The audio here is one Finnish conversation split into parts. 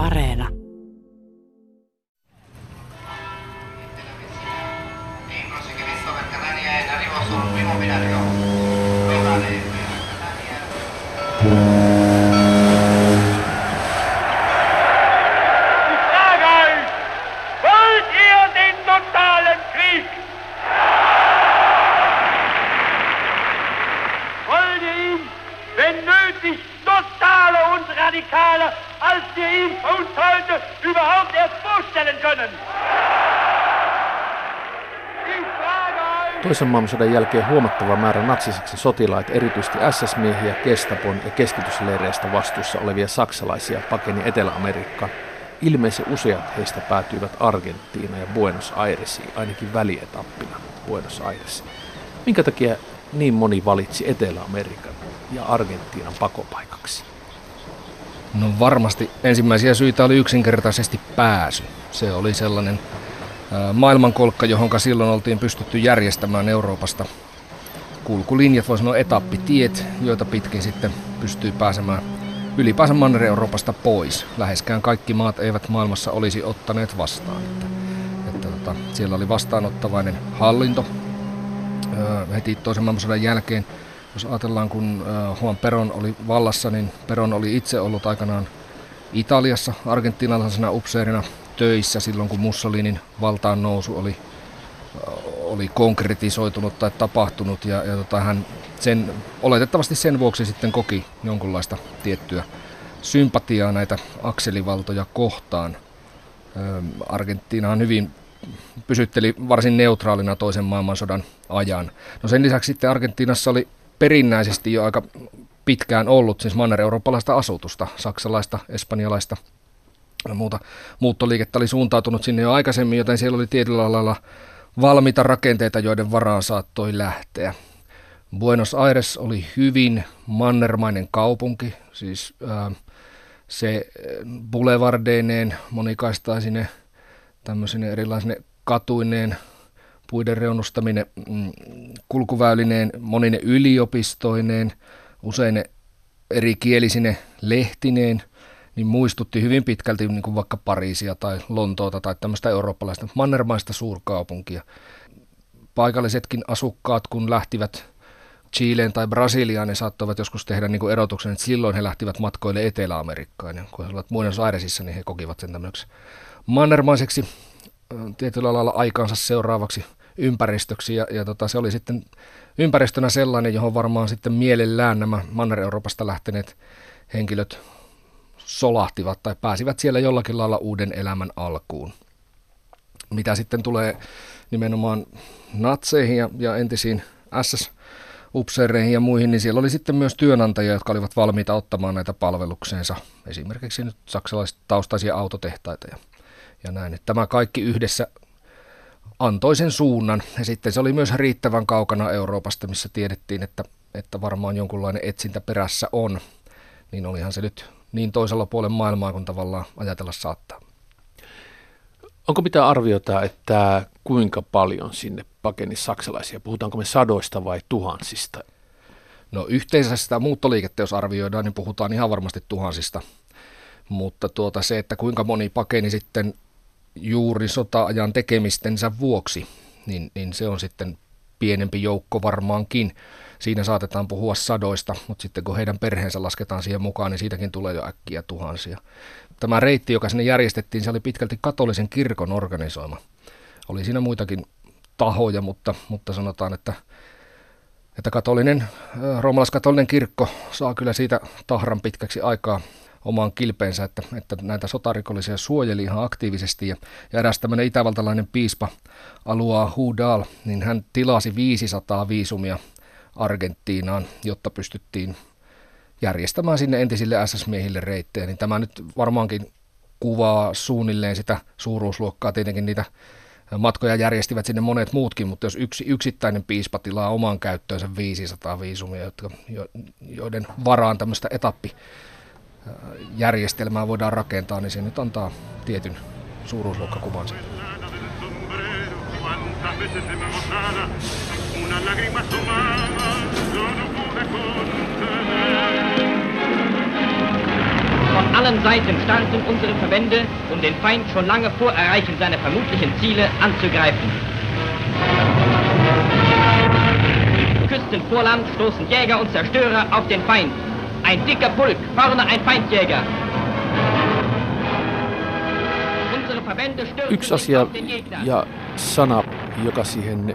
Areena. Toisen maailmansodan jälkeen huomattava määrä natsisaksan sotilaita, erityisesti SS-miehiä, Gestapon ja keskitysleireistä vastuussa olevia saksalaisia pakeni Etelä-Amerikkaan. Ilmeisen useat heistä päätyivät Argentiina ja Buenos Airesiin, ainakin välietappina Buenos Airesiin. Minkä takia niin moni valitsi Etelä-Amerikan ja Argentiinan pakopaikaksi? No varmasti ensimmäisiä syitä oli yksinkertaisesti pääsy. Se oli sellainen maailmankolkka, johon silloin oltiin pystytty järjestämään Euroopasta kulkulinjat, voisi sanoa etappitiet, joita pitkin sitten pystyy pääsemään ylipäänsä Manner-Euroopasta pois. Läheskään kaikki maat eivät maailmassa olisi ottaneet vastaan. Että, että tota, siellä oli vastaanottavainen hallinto heti toisen maailmansodan jälkeen. Jos ajatellaan, kun Juan Peron oli vallassa, niin Peron oli itse ollut aikanaan Italiassa argentinalaisena upseerina töissä silloin, kun Mussolinin valtaan nousu oli, oli konkretisoitunut tai tapahtunut ja, ja tota, hän sen, oletettavasti sen vuoksi sitten koki jonkunlaista tiettyä sympatiaa näitä akselivaltoja kohtaan. Argentiina on hyvin pysytteli varsin neutraalina toisen maailmansodan ajan. No sen lisäksi sitten Argentiinassa oli perinnäisesti jo aika pitkään ollut siis manner-eurooppalaista asutusta, saksalaista, espanjalaista, muuta muuttoliikettä oli suuntautunut sinne jo aikaisemmin, joten siellä oli tietyllä lailla valmiita rakenteita, joiden varaan saattoi lähteä. Buenos Aires oli hyvin mannermainen kaupunki, siis ää, se boulevardeineen, monikaistaisine, tämmöisine erilaisine katuineen, puiden reunustaminen, mm, kulkuväylineen, monine yliopistoineen, usein eri kielisine lehtineen – niin muistutti hyvin pitkälti niin kuin vaikka Pariisia tai Lontoota tai tämmöistä eurooppalaista mannermaista suurkaupunkia. Paikallisetkin asukkaat, kun lähtivät Chileen tai Brasiliaan, ne saattoivat joskus tehdä niin kuin erotuksen, että silloin he lähtivät matkoille Etelä-Amerikkaan. Ja kun he olivat Buenos Airesissa, niin he kokivat sen tämmöiseksi mannermaiseksi tietyllä lailla aikaansa seuraavaksi ympäristöksi. Ja, ja tota, se oli sitten ympäristönä sellainen, johon varmaan sitten mielellään nämä Manner-Euroopasta lähteneet henkilöt solahtivat tai pääsivät siellä jollakin lailla uuden elämän alkuun. Mitä sitten tulee nimenomaan natseihin ja, ja entisiin SS upseereihin ja muihin, niin siellä oli sitten myös työnantajia, jotka olivat valmiita ottamaan näitä palvelukseensa, esimerkiksi nyt taustaisia autotehtaita ja, ja näin. Että tämä kaikki yhdessä antoi sen suunnan ja sitten se oli myös riittävän kaukana Euroopasta, missä tiedettiin, että, että varmaan jonkunlainen etsintä perässä on, niin olihan se nyt niin toisella puolen maailmaa kuin tavallaan ajatella saattaa. Onko mitään arviota, että kuinka paljon sinne pakeni saksalaisia? Puhutaanko me sadoista vai tuhansista? No yhteisöstä muuttoliikettä, jos arvioidaan, niin puhutaan ihan varmasti tuhansista. Mutta tuota, se, että kuinka moni pakeni sitten juuri sota-ajan tekemistensä vuoksi, niin, niin se on sitten pienempi joukko varmaankin siinä saatetaan puhua sadoista, mutta sitten kun heidän perheensä lasketaan siihen mukaan, niin siitäkin tulee jo äkkiä tuhansia. Tämä reitti, joka sinne järjestettiin, se oli pitkälti katolisen kirkon organisoima. Oli siinä muitakin tahoja, mutta, mutta sanotaan, että, että katolinen, roomalaiskatolinen kirkko saa kyllä siitä tahran pitkäksi aikaa omaan kilpeensä, että, että näitä sotarikollisia suojeli ihan aktiivisesti. Ja, ja eräs tämmöinen itävaltalainen piispa Alua Hudal, niin hän tilasi 500 viisumia Argentiinaan, jotta pystyttiin järjestämään sinne entisille SS-miehille reittejä, niin tämä nyt varmaankin kuvaa suunnilleen sitä suuruusluokkaa. Tietenkin niitä matkoja järjestivät sinne monet muutkin, mutta jos yksi yksittäinen piispa tilaa omaan käyttöönsä 500 viisumia, jotka, joiden varaan tämmöistä etappijärjestelmää voidaan rakentaa, niin se nyt antaa tietyn suuruusluokkakuvan una lágrima asomada, yo no pude contener. Von allen Seiten standen unsere Verbände, um den Feind schon lange vor Erreichen seiner vermutlichen Ziele anzugreifen. Küstenvorland stoßen Jäger und Zerstörer auf den Feind. Ein dicker Pulk, vorne ein Feindjäger. Yksi asia ja sana, joka siihen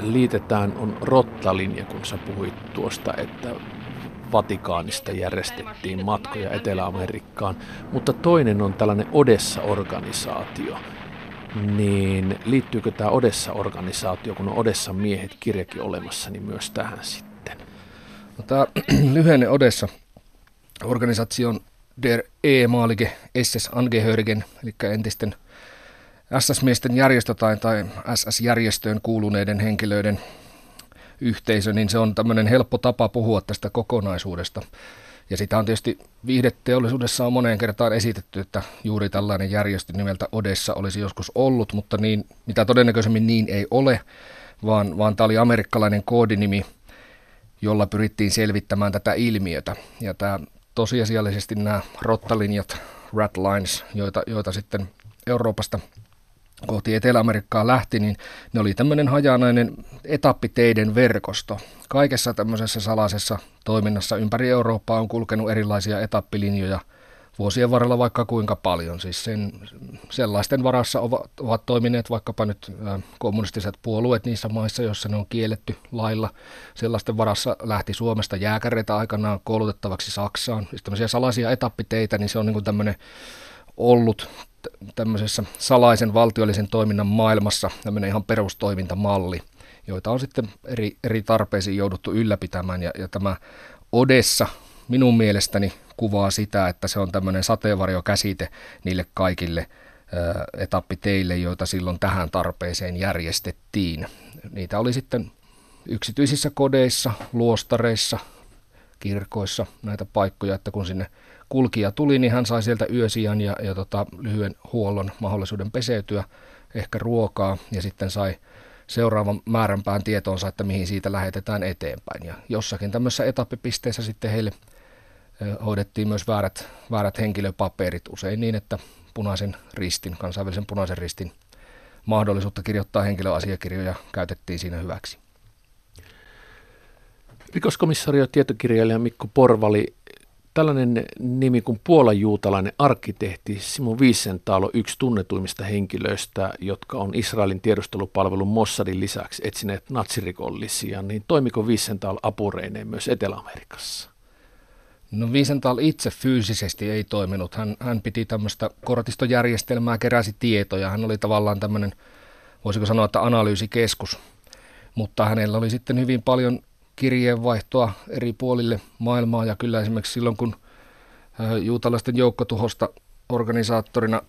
liitetään, on rottalinja, kun sä puhuit tuosta, että Vatikaanista järjestettiin matkoja Etelä-Amerikkaan, mutta toinen on tällainen Odessa-organisaatio. Niin liittyykö tämä Odessa-organisaatio, kun on Odessa miehet kirjakin olemassa, niin myös tähän sitten? No, tämä lyhenne Odessa organisation der ehemalige SS Angehörigen, eli entisten SS-miesten järjestö tai, tai SS-järjestöön kuuluneiden henkilöiden yhteisö, niin se on tämmöinen helppo tapa puhua tästä kokonaisuudesta. Ja sitä on tietysti viihdeteollisuudessa on moneen kertaan esitetty, että juuri tällainen järjestö nimeltä Odessa olisi joskus ollut, mutta niin, mitä todennäköisemmin niin ei ole, vaan, vaan tämä oli amerikkalainen koodinimi, jolla pyrittiin selvittämään tätä ilmiötä. Ja tämä tosiasiallisesti nämä rottalinjat, rat lines, joita, joita sitten Euroopasta kohti Etelä-Amerikkaa lähti, niin ne oli tämmöinen hajanainen etappiteiden verkosto. Kaikessa tämmöisessä salaisessa toiminnassa ympäri Eurooppaa on kulkenut erilaisia etappilinjoja vuosien varrella vaikka kuinka paljon. Siis sen, sellaisten varassa ovat, ovat toimineet vaikkapa nyt kommunistiset puolueet niissä maissa, joissa ne on kielletty lailla. Sellaisten varassa lähti Suomesta jääkäreitä aikanaan koulutettavaksi Saksaan. Siis tämmöisiä salaisia etappiteitä, niin se on niin kuin tämmöinen ollut tämmöisessä salaisen valtiollisen toiminnan maailmassa tämmöinen ihan perustoimintamalli, joita on sitten eri, eri tarpeisiin jouduttu ylläpitämään. Ja, ja tämä Odessa minun mielestäni kuvaa sitä, että se on tämmöinen sateenvarjokäsite niille kaikille etappiteille, joita silloin tähän tarpeeseen järjestettiin. Niitä oli sitten yksityisissä kodeissa, luostareissa, kirkoissa näitä paikkoja, että kun sinne kulkija tuli, niin hän sai sieltä yösijan ja, ja tota, lyhyen huollon mahdollisuuden peseytyä, ehkä ruokaa ja sitten sai seuraavan määränpään tietoonsa, että mihin siitä lähetetään eteenpäin. Ja jossakin tämmöisessä etappipisteessä sitten heille hoidettiin myös väärät, väärät henkilöpaperit, usein niin, että punaisen ristin, kansainvälisen punaisen ristin mahdollisuutta kirjoittaa henkilöasiakirjoja käytettiin siinä hyväksi. Rikoskomissario tietokirjailija Mikko Porvali Tällainen nimi kuin puolajuutalainen arkkitehti Simon Wiesenthal on yksi tunnetuimmista henkilöistä, jotka on Israelin tiedustelupalvelun Mossadin lisäksi etsineet natsirikollisia, niin toimiko Wiesenthal apureineen myös Etelä-Amerikassa? No Wiesenthal itse fyysisesti ei toiminut. Hän, hän piti tämmöistä kortistojärjestelmää, keräsi tietoja. Hän oli tavallaan tämmöinen, voisiko sanoa, että analyysikeskus. Mutta hänellä oli sitten hyvin paljon kirjeenvaihtoa eri puolille maailmaa. Ja kyllä esimerkiksi silloin kun juutalaisten joukkotuhosta organisaattorina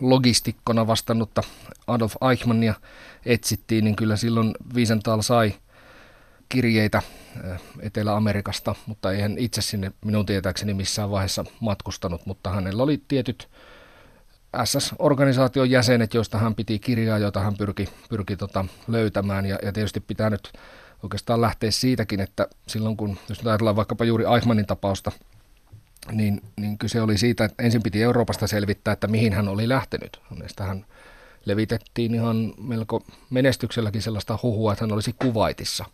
logistikkona vastannutta Adolf Eichmannia etsittiin, niin kyllä silloin Wiesenthal sai kirjeitä Etelä-Amerikasta, mutta ei hän itse sinne minun tietääkseni missään vaiheessa matkustanut, mutta hänellä oli tietyt SS-organisaation jäsenet, joista hän piti kirjaa, jota hän pyrki, pyrki tota, löytämään. Ja, ja tietysti pitää nyt oikeastaan lähteä siitäkin, että silloin kun, jos ajatellaan vaikkapa juuri Eichmannin tapausta, niin, niin kyse oli siitä, että ensin piti Euroopasta selvittää, että mihin hän oli lähtenyt. hän levitettiin ihan melko menestykselläkin sellaista huhua, että hän olisi kuvaitissa.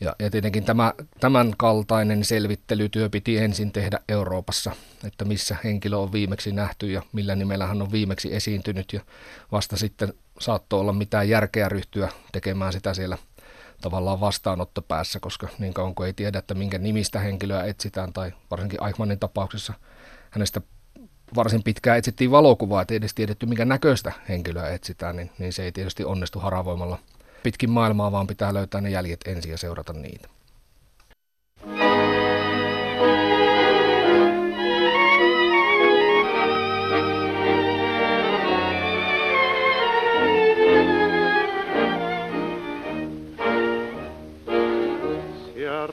Ja, ja tietenkin tämä, tämän kaltainen selvittelytyö piti ensin tehdä Euroopassa, että missä henkilö on viimeksi nähty ja millä nimellä hän on viimeksi esiintynyt. Ja vasta sitten saattoi olla mitään järkeä ryhtyä tekemään sitä siellä tavallaan vastaanottopäässä, koska niin kauan kuin ei tiedä, että minkä nimistä henkilöä etsitään, tai varsinkin Eichmannin tapauksessa hänestä varsin pitkään etsittiin valokuvaa, että ei edes tiedetty, minkä näköistä henkilöä etsitään, niin, niin se ei tietysti onnistu haravoimalla pitkin maailmaa, vaan pitää löytää ne jäljet ensin ja seurata niitä.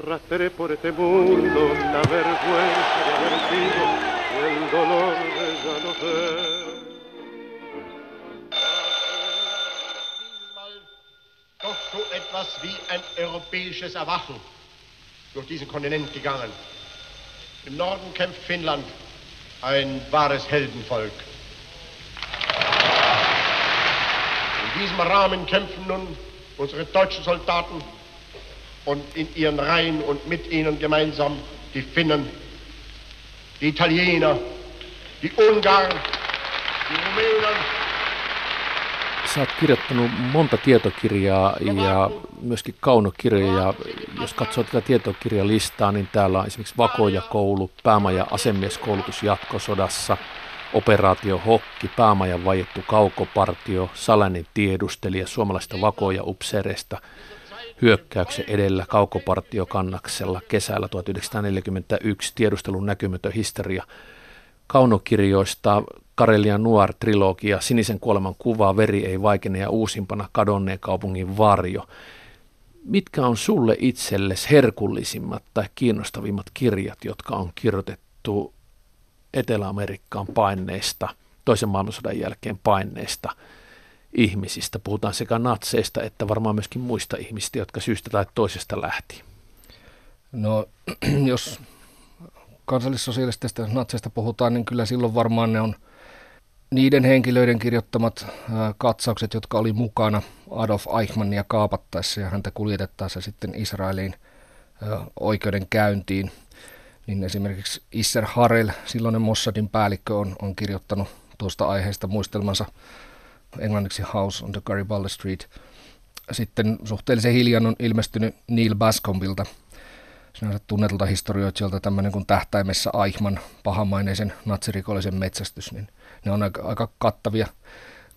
Arrastré por este mundo la vergüenza de haber sido el dolor de ya no ser. Doch so etwas wie ein europäisches Erwachen durch diesen Kontinent gegangen. Im Norden kämpft Finnland, ein wahres Heldenvolk. In diesem Rahmen kämpfen nun unsere deutschen Soldaten und in ihren Reihen und mit ihnen gemeinsam die Finnen, die Italiener, die Ungarn, die Rumänen, Sä oot kirjoittanut monta tietokirjaa ja myöskin kaunokirjoja. Jos katsoo tätä tietokirjalistaa, niin täällä on esimerkiksi Vakoja koulu, päämaja asemieskoulutus jatkosodassa, operaatio Hokki, päämajan vaiettu kaukopartio, salainen tiedustelija suomalaista vakoja upseereista, hyökkäyksen edellä kaukopartiokannaksella kesällä 1941, tiedustelun näkymätön historia, kaunokirjoista. Karelian Noir-trilogia, Sinisen kuoleman kuva, Veri ei vaikene ja uusimpana Kadonneen kaupungin varjo. Mitkä on sulle itsellesi herkullisimmat tai kiinnostavimmat kirjat, jotka on kirjoitettu Etelä-Amerikkaan paineista, toisen maailmansodan jälkeen paineista ihmisistä? Puhutaan sekä natseista että varmaan myöskin muista ihmistä, jotka syystä tai toisesta lähti. No, jos kansallissosialistisista natseista puhutaan, niin kyllä silloin varmaan ne on – niiden henkilöiden kirjoittamat katsaukset, jotka oli mukana Adolf Eichmannia kaapattaessa ja häntä kuljetettaessa sitten Israeliin oikeudenkäyntiin, niin esimerkiksi Isser Harel, silloinen Mossadin päällikkö, on, on kirjoittanut tuosta aiheesta muistelmansa englanniksi House on the Garibaldi Street. Sitten suhteellisen hiljan on ilmestynyt Neil Bascombilta, sinänsä tunnetulta historioitsijalta tämmöinen kuin tähtäimessä Eichmann, pahamaineisen natsirikollisen metsästys, niin – ne on aika, aika kattavia,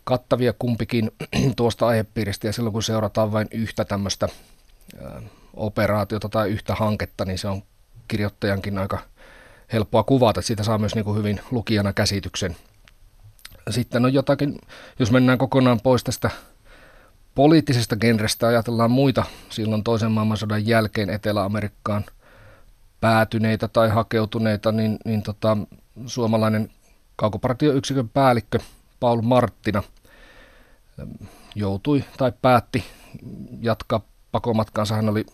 kattavia kumpikin tuosta aihepiiristä ja silloin kun seurataan vain yhtä tämmöistä operaatiota tai yhtä hanketta, niin se on kirjoittajankin aika helppoa kuvata, että siitä saa myös niin kuin hyvin lukijana käsityksen. Sitten on jotakin, jos mennään kokonaan pois tästä poliittisesta genrestä, ajatellaan muita silloin toisen maailmansodan jälkeen Etelä-Amerikkaan päätyneitä tai hakeutuneita, niin, niin tota, suomalainen kaukopartioyksikön päällikkö Paul Marttina joutui tai päätti jatkaa pakomatkaansa. Hän oli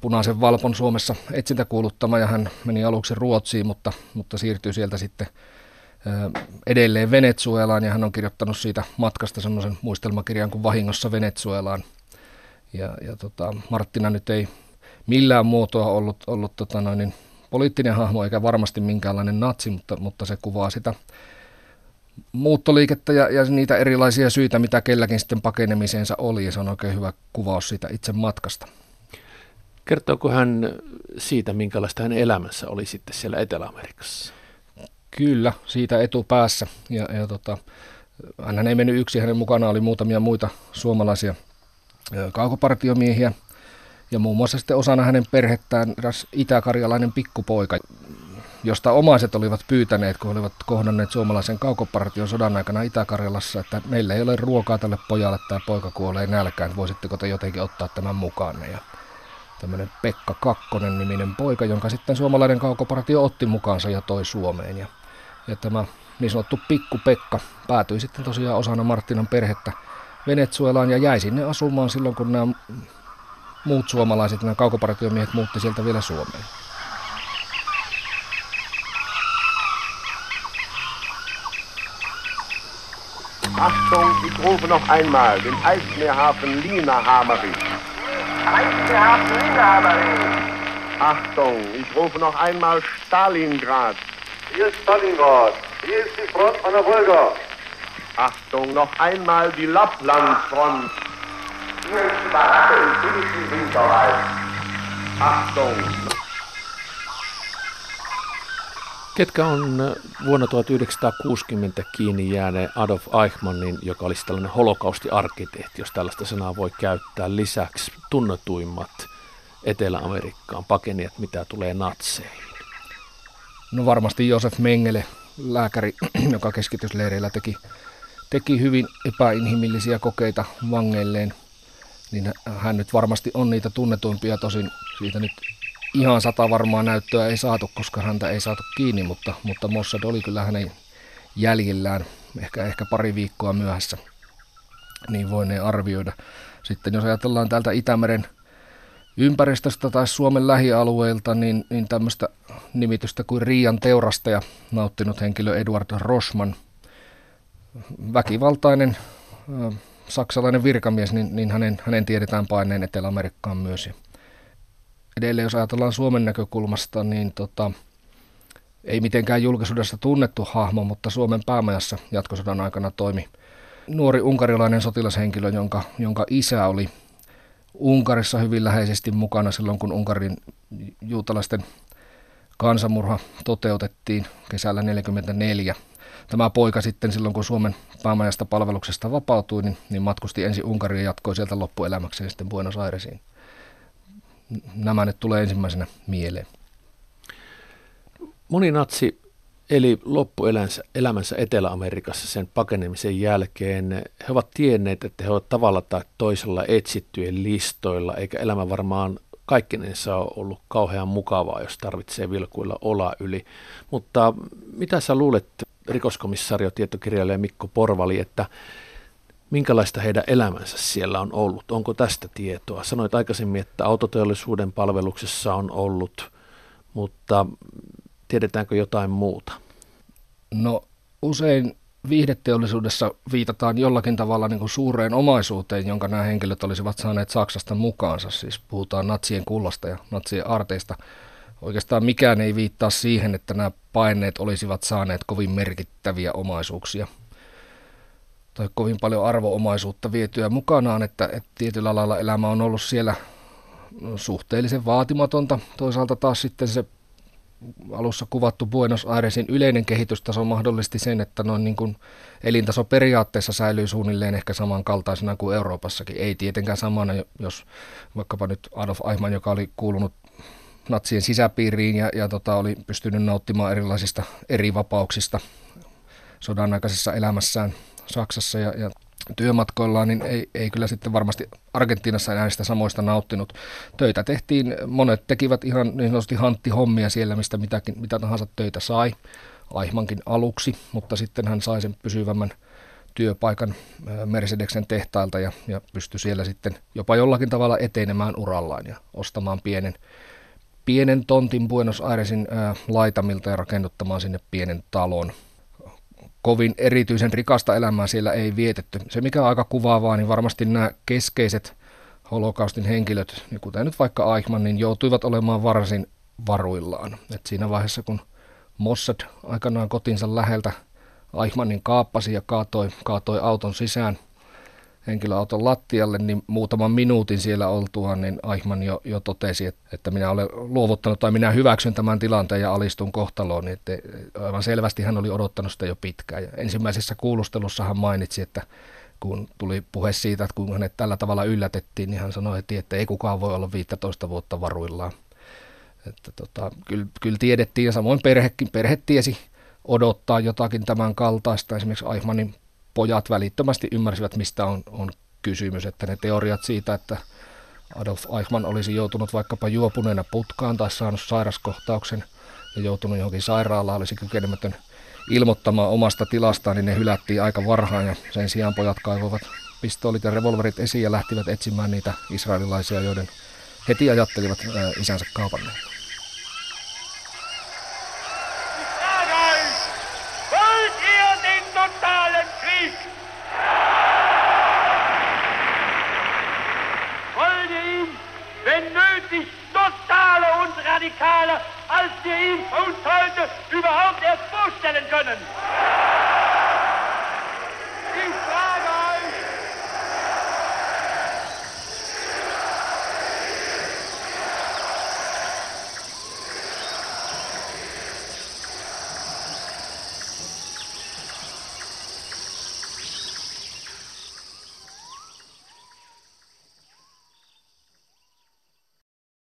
punaisen valpon Suomessa etsintäkuuluttama ja hän meni aluksi Ruotsiin, mutta, mutta siirtyi sieltä sitten edelleen Venezuelaan ja hän on kirjoittanut siitä matkasta semmoisen muistelmakirjan kuin Vahingossa Venezuelaan. Ja, ja tota, Marttina nyt ei millään muotoa ollut, ollut tota noin, niin poliittinen hahmo eikä varmasti minkäänlainen natsi, mutta, mutta se kuvaa sitä muuttoliikettä ja, ja niitä erilaisia syitä, mitä kelläkin sitten pakenemiseensa oli, ja se on oikein hyvä kuvaus siitä itse matkasta. Kertooko hän siitä, minkälaista hänen elämässä oli sitten siellä Etelä-Amerikassa? Kyllä, siitä etupäässä. Ja, ja tota, hän ei mennyt yksi, hänen mukana oli muutamia muita suomalaisia kaukopartiomiehiä, ja muun muassa sitten osana hänen perhettään eräs itäkarjalainen pikkupoika, josta omaiset olivat pyytäneet, kun olivat kohdanneet suomalaisen kaukopartion sodan aikana Itä-Karjalassa, että meillä ei ole ruokaa tälle pojalle, tämä poika kuolee nälkään, voisitteko te jotenkin ottaa tämän mukaan. Ja tämmöinen Pekka Kakkonen niminen poika, jonka sitten suomalainen kaukopartio otti mukaansa ja toi Suomeen. Ja, ja tämä niin sanottu Pikku Pekka päätyi sitten tosiaan osana Marttinan perhettä Venezuelaan ja jäi sinne asumaan silloin, kun nämä muut suomalaiset, nämä kaukopartiomiehet muutti sieltä vielä Suomeen. Achtung, ich rufe noch einmal den Eismeerhafen Lina Hamerich. Eismeerhafen Lina Hamerich. Achtung, ich rufe noch einmal Stalingrad. Hier ist Stalingrad. Hier ist die Front an der Wolga. Achtung, noch einmal die Lapplandfront. Hier ist die Baracke im finnischen Winterwald. Achtung. Ketkä on vuonna 1960 kiinni jääneen Adolf Eichmannin, joka olisi tällainen holokaustiarkkitehti, jos tällaista sanaa voi käyttää, lisäksi tunnetuimmat Etelä-Amerikkaan pakenijat, mitä tulee natseihin? No varmasti Josef Mengele, lääkäri, joka keskitysleireillä teki, teki hyvin epäinhimillisiä kokeita vangeilleen – niin hän nyt varmasti on niitä tunnetuimpia, tosin siitä nyt ihan sata varmaa näyttöä ei saatu, koska häntä ei saatu kiinni, mutta, mutta Mossad oli kyllä hänen jäljillään ehkä, ehkä pari viikkoa myöhässä, niin voineen arvioida. Sitten jos ajatellaan täältä Itämeren ympäristöstä tai Suomen lähialueilta, niin, niin tämmöistä nimitystä kuin Riian teurastaja nauttinut henkilö Eduard Rosman. Väkivaltainen saksalainen virkamies, niin, niin hänen, hänen tiedetään paineen Etelä-Amerikkaan myös. Edelleen jos ajatellaan Suomen näkökulmasta, niin tota, ei mitenkään julkisuudessa tunnettu hahmo, mutta Suomen päämajassa jatkosodan aikana toimi nuori unkarilainen sotilashenkilö, jonka, jonka isä oli Unkarissa hyvin läheisesti mukana silloin, kun Unkarin juutalaisten kansanmurha toteutettiin kesällä 1944. Tämä poika sitten silloin, kun Suomen päämajasta palveluksesta vapautui, niin, niin matkusti ensin Unkariin ja jatkoi sieltä loppuelämäkseen sitten Buenos Airesiin. Nämä nyt tulee ensimmäisenä mieleen. Moni natsi eli loppuelämänsä elämänsä Etelä-Amerikassa sen pakenemisen jälkeen. He ovat tienneet, että he ovat tavalla tai toisella etsittyjen listoilla, eikä elämä varmaan kaikkinensa ole ollut kauhean mukavaa, jos tarvitsee vilkuilla ola yli. Mutta mitä sä luulet, rikoskomissario, tietokirjailija Mikko Porvali, että minkälaista heidän elämänsä siellä on ollut? Onko tästä tietoa? Sanoit aikaisemmin, että autoteollisuuden palveluksessa on ollut, mutta Tiedetäänkö jotain muuta? No usein viihdeteollisuudessa viitataan jollakin tavalla niin kuin suureen omaisuuteen, jonka nämä henkilöt olisivat saaneet Saksasta mukaansa. Siis puhutaan natsien kullasta ja natsien arteista. Oikeastaan mikään ei viittaa siihen, että nämä paineet olisivat saaneet kovin merkittäviä omaisuuksia tai kovin paljon arvoomaisuutta vietyä mukanaan, että, että tietyllä lailla elämä on ollut siellä suhteellisen vaatimatonta. Toisaalta taas sitten se alussa kuvattu Buenos Airesin yleinen kehitystaso mahdollisti sen, että noin niin kuin elintaso periaatteessa säilyy suunnilleen ehkä samankaltaisena kuin Euroopassakin. Ei tietenkään samana, jos vaikkapa nyt Adolf Eichmann, joka oli kuulunut natsien sisäpiiriin ja, ja tota, oli pystynyt nauttimaan erilaisista eri vapauksista sodan aikaisessa elämässään Saksassa ja, ja työmatkoillaan, niin ei, ei kyllä sitten varmasti Argentiinassa näistä samoista nauttinut. Töitä tehtiin, monet tekivät ihan niin sanotusti hanttihommia siellä, mistä mitäkin, mitä tahansa töitä sai. Aihmankin aluksi, mutta sitten hän sai sen pysyvämmän työpaikan Mercedeksen tehtailta ja, ja pystyi siellä sitten jopa jollakin tavalla etenemään urallaan ja ostamaan pienen, pienen tontin Buenos Airesin ää, laitamilta ja rakennuttamaan sinne pienen talon – kovin erityisen rikasta elämää siellä ei vietetty. Se mikä on aika kuvaavaa, niin varmasti nämä keskeiset holokaustin henkilöt, niin kuten nyt vaikka Eichmann, niin joutuivat olemaan varsin varuillaan. Et siinä vaiheessa, kun Mossad aikanaan kotinsa läheltä Eichmannin kaappasi ja kaatoi, kaatoi auton sisään – henkilöauton lattialle, niin muutaman minuutin siellä oltuaan, niin Eichmann jo, jo totesi, että, että minä olen luovuttanut tai minä hyväksyn tämän tilanteen ja alistun kohtaloon, niin että aivan selvästi hän oli odottanut sitä jo pitkään. Ja ensimmäisessä kuulustelussa hän mainitsi, että kun tuli puhe siitä, että kun hänet tällä tavalla yllätettiin, niin hän sanoi heti, että ei kukaan voi olla 15 vuotta varuillaan. Että tota, kyllä, kyllä tiedettiin ja samoin perhekin, perhe tiesi odottaa jotakin tämän kaltaista. Esimerkiksi Eichmannin pojat välittömästi ymmärsivät, mistä on, on kysymys. Että ne teoriat siitä, että Adolf Eichmann olisi joutunut vaikkapa juopuneena putkaan tai saanut sairaskohtauksen ja joutunut johonkin sairaalaan, olisi kykenemätön ilmoittamaan omasta tilastaan, niin ne hylättiin aika varhaan ja sen sijaan pojat kaivoivat pistoolit ja revolverit esiin ja lähtivät etsimään niitä israelilaisia, joiden heti ajattelivat isänsä kaupanneen. wir ihn für überhaupt erst vorstellen können.